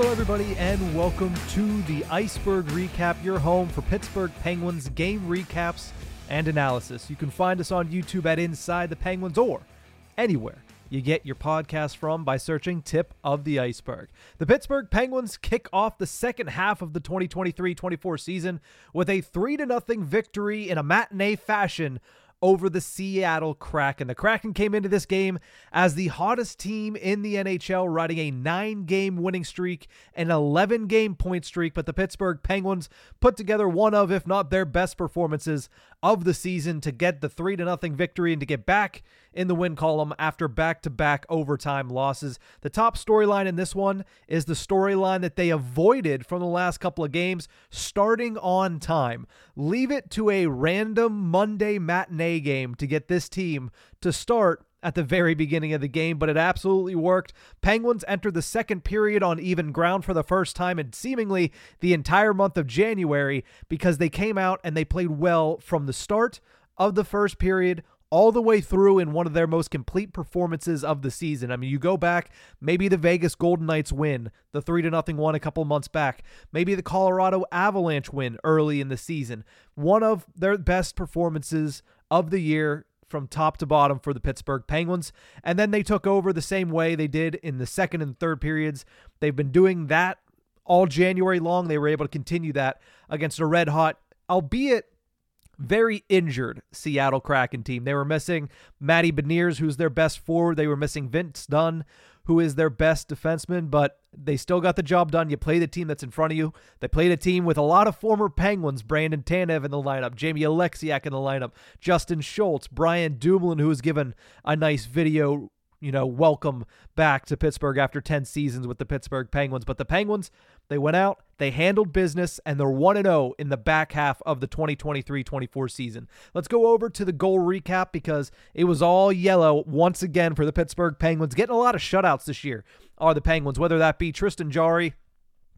Hello, everybody, and welcome to the Ice-Burgh Recap, your home for Pittsburgh Penguins game recaps and analysis. You can find us on YouTube at Inside the Penguins or anywhere you get your podcast from by searching Tip of the Ice-Burgh. The Pittsburgh Penguins kick off the second half of the 2023-24 season with a 3 to nothing victory in a matinee fashion over the Seattle Kraken. The Kraken came into this game as the hottest team in the NHL, riding a nine game winning streak, an 11 game point streak. But the Pittsburgh Penguins put together one of, if not their best performances of the season to get the 3 to nothing victory and to get back in the win column after back to back overtime losses. The top storyline in this one is the storyline that they avoided from the last couple of games, starting on time. Leave it to a random Monday matinee game to get this team to start at the very beginning of the game, but it absolutely worked. Penguins entered the second period on even ground for the first time in seemingly the entire month of January because they came out and they played well from the start of the first period all the way through in one of their most complete performances of the season. I mean, you go back, maybe the Vegas Golden Knights win, the 3 to nothing one a couple months back. Maybe the Colorado Avalanche win early in the season. One of their best performances of the year from top to bottom for the Pittsburgh Penguins. And then they took over the same way they did in the second and third periods. They've been doing that all January long. They were able to continue that against a red hot, albeit very injured Seattle Kraken team. They were missing Matty Beniers, who's their best forward. They were missing Vince Dunn, who is their best defenseman, but they still got the job done. You play the team that's in front of you. They played a team with a lot of former Penguins, Brandon Tanev in the lineup, Jamie Oleksiak in the lineup, Justin Schultz, Brian Dumoulin, who was given a nice video you know, welcome back to Pittsburgh after 10 seasons with the Pittsburgh Penguins. But the Penguins, they went out, they handled business, and they're 1 0 in the back half of the 2023 24 season. Let's go over to the goal recap because it was all yellow once again for the Pittsburgh Penguins. Getting a lot of shutouts this year are the Penguins, whether that be Tristan Jarry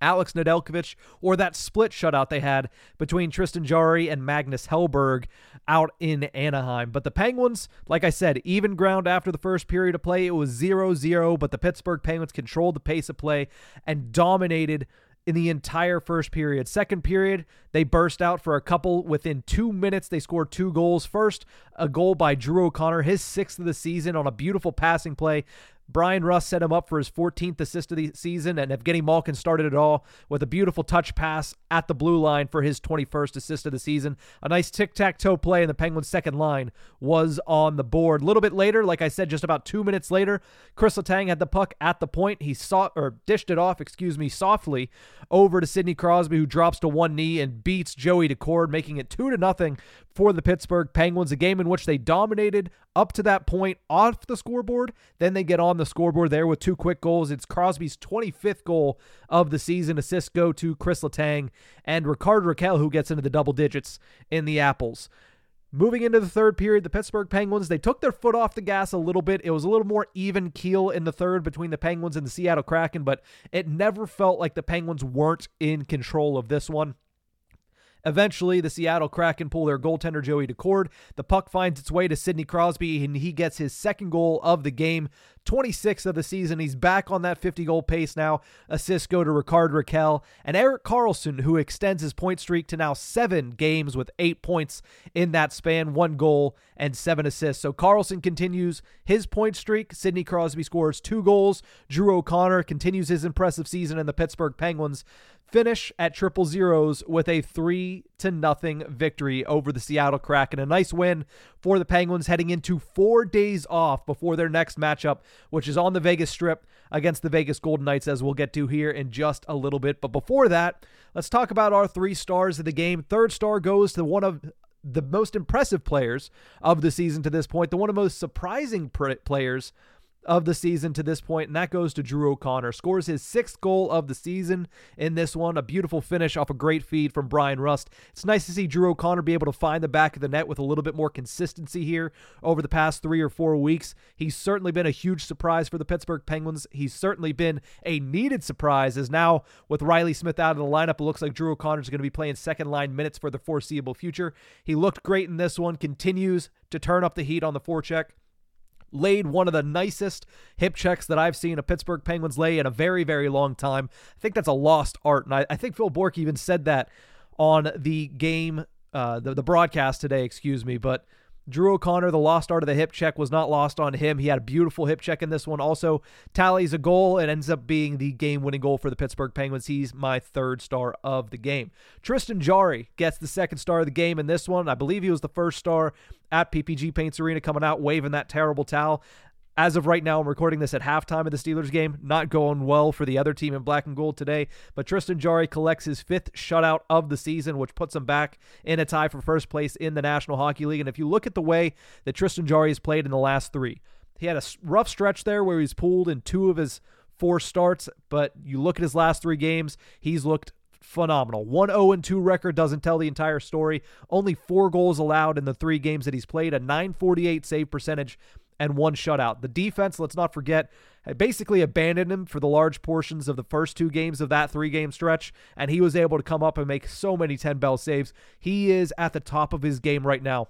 Alex Nedeljkovic, or that split shutout they had between Tristan Jarry and Magnus Hellberg out in Anaheim. But the Penguins, like I said, even ground after the first period of play. It was 0 0, but the Pittsburgh Penguins controlled the pace of play and dominated in the entire first period. Second period, they burst out for a couple. Within two minutes, they scored two goals. First, a goal by Drew O'Connor, his sixth of the season on a beautiful passing play Bryan Rust set him up for his 14th assist of the season, and Evgeny Malkin started it all with a beautiful touch pass at the blue line for his 21st assist of the season. A nice tic tac toe play, and the Penguins' second line was on the board. A little bit later, like I said, just about two minutes later, Chris Letang had the puck at the point. He saw or dished it off, excuse me, softly over to Sidney Crosby, who drops to one knee and beats Joey Daccord, making it two to nothing for the Pittsburgh Penguins. A game in which they dominated up to that point off the scoreboard. Then they get on the scoreboard there with two quick goals. It's Crosby's 25th goal of the season. Assists go to Chris Letang and Rickard Rakell, who gets into the double digits in the Apples. Moving into the third period, the Pittsburgh Penguins, they took their foot off the gas a little bit. It was a little more even keel in the third between the Penguins and the Seattle Kraken, but it never felt like the Penguins weren't in control of this one. Eventually, the Seattle Kraken pull their goaltender Joey Daccord. The puck finds its way to Sidney Crosby, and he gets his second goal of the game 26th of the season. He's back on that 50 goal pace now. Assists go to Rickard Rakell and Erik Karlsson, who extends his point streak to now seven games with eight points in that span, one goal and seven assists. So Carlson continues his point streak. Sidney Crosby scores two goals. Drew O'Connor continues his impressive season, and the Pittsburgh Penguins finish at triple zeros with a three to nothing victory over the Seattle Kraken. A nice win for the Penguins heading into four days off before their next matchup, which is on the Vegas Strip against the Vegas Golden Knights, as we'll get to here in just a little bit. But before that, let's talk about our three stars of the game. Third star goes to one of the most impressive players of the season to this point, the one of the most surprising players of the season to this point, and that goes to Drew O'Connor. Scores his sixth goal of the season in this one. A beautiful finish off a great feed from Bryan Rust. It's nice to see Drew O'Connor be able to find the back of the net with a little bit more consistency here over the past three or four weeks. He's certainly been a huge surprise for the Pittsburgh Penguins. He's certainly been a needed surprise, as now with Reilly Smith out of the lineup, it looks like Drew O'Connor is going to be playing second line minutes for the foreseeable future. He looked great in this one, continues to turn up the heat on the forecheck laid one of the nicest hip checks that I've seen a Pittsburgh Penguins lay in a very, very long time. I think that's a lost art. And I, I think Phil Bourque even said that on the game, uh, the, the broadcast today, excuse me. But Drew O'Connor, the lost art of the hip check was not lost on him. He had a beautiful hip check in this one. Also, tallies a goal and ends up being the game winning goal for the Pittsburgh Penguins. He's my third star of the game. Tristan Jarry gets the second star of the game in this one. I believe he was the first star at PPG Paints Arena coming out waving that terrible towel as of right now, I'm recording this at halftime of the Steelers game. Not going well for the other team in black and gold today. But Tristan Jarry collects his fifth shutout of the season, which puts him back in a tie for first place in the National Hockey League. And if you look at the way that Tristan Jarry has played in the last three, he had a rough stretch there where he's pulled in two of his four starts. But you look at his last three games, he's looked phenomenal. 1 0 2 record doesn't tell the entire story. Only four goals allowed in the three games that he's played, a 948 save percentage and one shutout. The defense, let's not forget, basically abandoned him for the large portions of the first two games of that three game stretch, and he was able to come up and make so many 10 bell saves. He is at the top of his game right now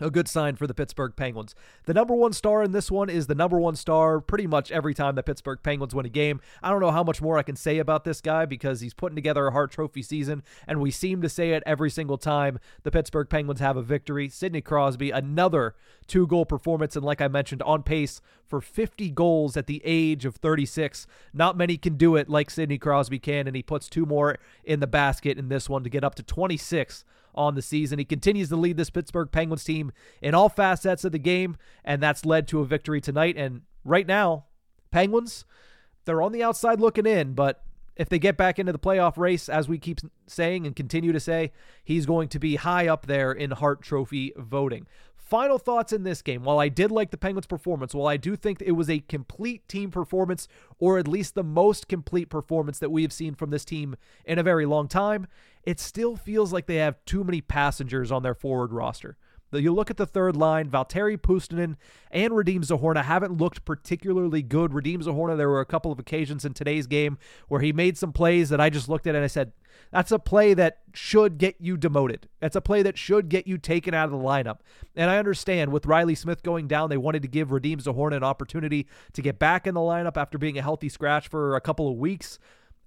a good sign for the Pittsburgh Penguins. The number one star in this one is the number one star pretty much every time the Pittsburgh Penguins win a game. I don't know how much more I can say about this guy because he's putting together a Hart Trophy season, and we seem to say it every single time the Pittsburgh Penguins have a victory. Sidney Crosby, another two goal performance, and like I mentioned, on pace for 50 goals at the age of 36. Not many can do it like Sidney Crosby can, and he puts two more in the basket in this one to get up to 26 on the season. He continues to lead this Pittsburgh Penguins team in all facets of the game, and that's led to a victory tonight. And right now, Penguins, they're on the outside looking in, but if they get back into the playoff race, as we keep saying and continue to say, he's going to be high up there in Hart Trophy voting. Final thoughts in this game. While I did like the Penguins' performance, while I do think it was a complete team performance, or at least the most complete performance that we have seen from this team in a very long time, it still feels like they have too many passengers on their forward roster. You look at the third line, Valtteri Puustinen and Radim Zohorna haven't looked particularly good. Radim Zohorna, there were a couple of occasions in today's game where he made some plays that I just looked at and I said, that's a play that should get you demoted. That's a play that should get you taken out of the lineup. And I understand with Reilly Smith going down, they wanted to give Radim Zohorna an opportunity to get back in the lineup after being a healthy scratch for a couple of weeks.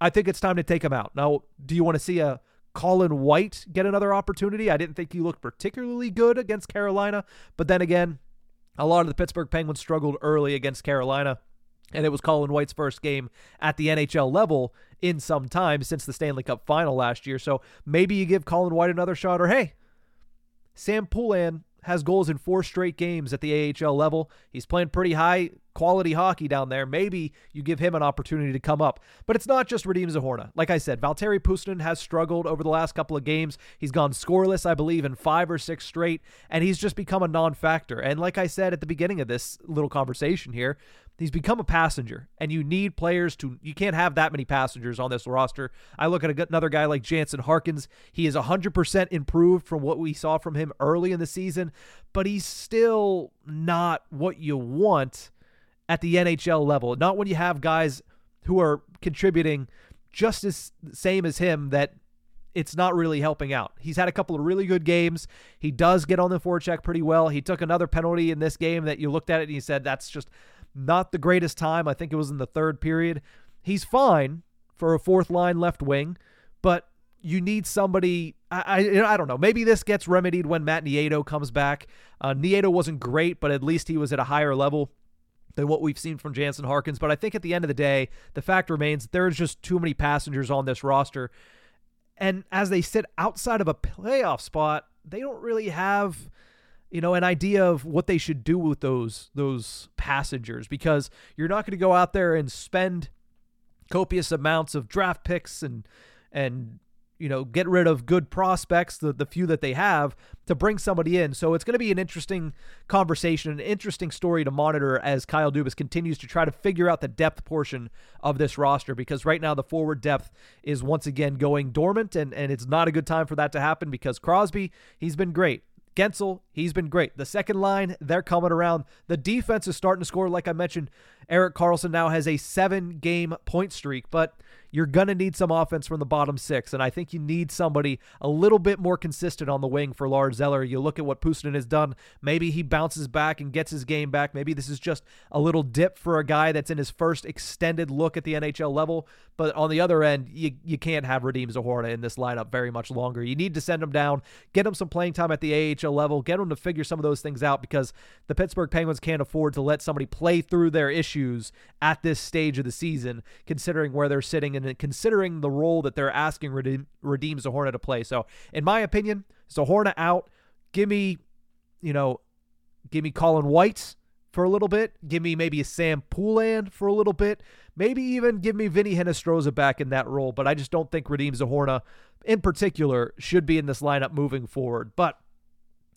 I think it's time to take him out. Now, do you want to see a Colin White get another opportunity? I didn't think he looked particularly good against Carolina, but then again, a lot of the Pittsburgh Penguins struggled early against Carolina and it was Colin White's first game at the NHL level in some time since the Stanley Cup final last year. So maybe you give Colin White another shot, or hey, Sam Poulin has goals in four straight games at the AHL level. He's playing pretty high quality hockey down there. Maybe you give him an opportunity to come up. But it's not just Radim Zohorna. Like I said, Valtteri Puustinen has struggled over the last couple of games. He's gone scoreless, I believe, in five or six straight, and he's just become a non-factor. And like I said at the beginning of this little conversation here, he's become a passenger, and you need players to. You can't have that many passengers on this roster. I look at another guy like Jansen Harkins. He is 100% improved from what we saw from him early in the season, but he's still not what you want at the NHL level. Not when you have guys who are contributing just as same as him that it's not really helping out. He's had a couple of really good games. He does get on the forecheck pretty well. He took another penalty in this game that you looked at it and you said that's just not the greatest time. I think it was in the third period. He's fine for a fourth line left wing, but you need somebody. I, I, I don't know. Maybe this gets remedied when Matt Nieto comes back. Uh, Nieto wasn't great, but at least he was at a higher level than what we've seen from Jansen Harkins. But I think at the end of the day, the fact remains there's just too many passengers on this roster. And as they sit outside of a playoff spot, they don't really have you know an idea of what they should do with those those passengers because you're not going to go out there and spend copious amounts of draft picks and and you know, get rid of good prospects, the, the few that they have, to bring somebody in. So it's going to be an interesting conversation, an interesting story to monitor as Kyle Dubas continues to try to figure out the depth portion of this roster because right now the forward depth is once again going dormant, and, and it's not a good time for that to happen because Crosby, he's been great. Guentzel, he's been great. The second line, they're coming around. The defense is starting to score. Like I mentioned, Erik Karlsson now has a seven game point streak, but you're going to need some offense from the bottom six. And I think you need somebody a little bit more consistent on the wing for Lars Eller. You look at what Puustinen has done. Maybe he bounces back and gets his game back. Maybe this is just a little dip for a guy that's in his first extended look at the NHL level. But on the other end, you, you can't have Radim Zohorna in this lineup very much longer. You need to send him down, get him some playing time at the AHL level, get him to figure some of those things out because the Pittsburgh Penguins can't afford to let somebody play through their issues at this stage of the season, considering where they're sitting and considering the role that they're asking Radim, Radim Zohorna to play. So, in my opinion, Zohorna out. Give me, you know, give me Colin White for a little bit. Give me maybe a Sam Poulin for a little bit. Maybe even give me Vinnie Hinostroza back in that role. But I just don't think Radim Zohorna, in particular, should be in this lineup moving forward. But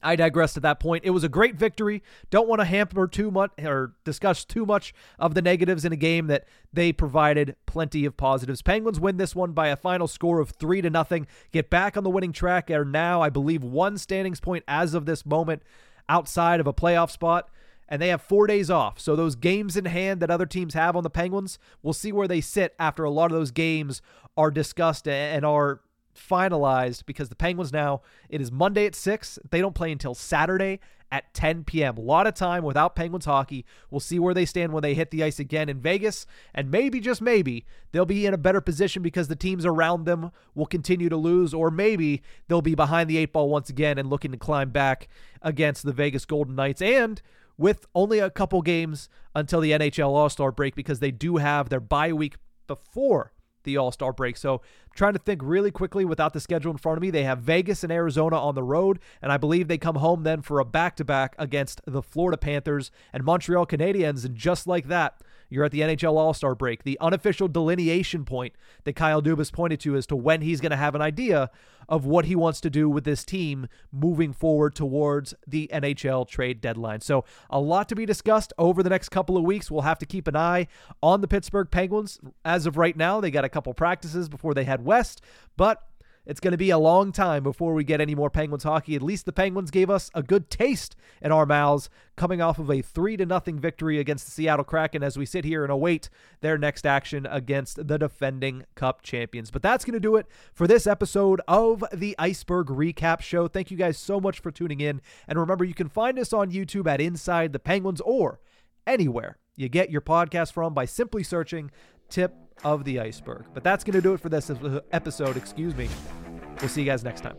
I digress at that point. It was a great victory. Don't want to hamper too much or discuss too much of the negatives in a game that they provided plenty of positives. Penguins win this one by a final score of three to nothing. Get back on the winning track. Are now, I believe, one standings point as of this moment outside of a playoff spot. And they have four days off. So those games in hand that other teams have on the Penguins, we'll see where they sit after a lot of those games are discussed and are finalized because the Penguins now, it is Monday at 6. They don't play until Saturday at 10 p.m. A lot of time without Penguins hockey. We'll see where they stand when they hit the ice again in Vegas. And maybe, just maybe, they'll be in a better position because the teams around them will continue to lose. Or maybe they'll be behind the eight ball once again and looking to climb back against the Vegas Golden Knights. And with only a couple games until the NHL All Star break because they do have their bye week before the All Star break. So, trying to think really quickly without the schedule in front of me. They have Vegas and Arizona on the road, and I believe they come home then for a back to back against the Florida Panthers and Montreal Canadiens. And just like that, you're at the NHL All Star break, the unofficial delineation point that Kyle Dubas pointed to as to when he's going to have an idea of what he wants to do with this team moving forward towards the NHL trade deadline. So, a lot to be discussed over the next couple of weeks. We'll have to keep an eye on the Pittsburgh Penguins. As of right now, they got a couple practices before they head west, but it's going to be a long time before we get any more Penguins hockey. At least the Penguins gave us a good taste in our mouths coming off of a 3 to nothing victory against the Seattle Kraken as we sit here and await their next action against the defending Cup champions. But that's going to do it for this episode of the Ice-Burgh Recap Show. Thank you guys so much for tuning in. And remember, you can find us on YouTube at Inside the Penguins or anywhere you get your podcast from by simply searching Tip of the Ice-Burgh. But that's going to do it for this episode. Excuse me. We'll see you guys next time.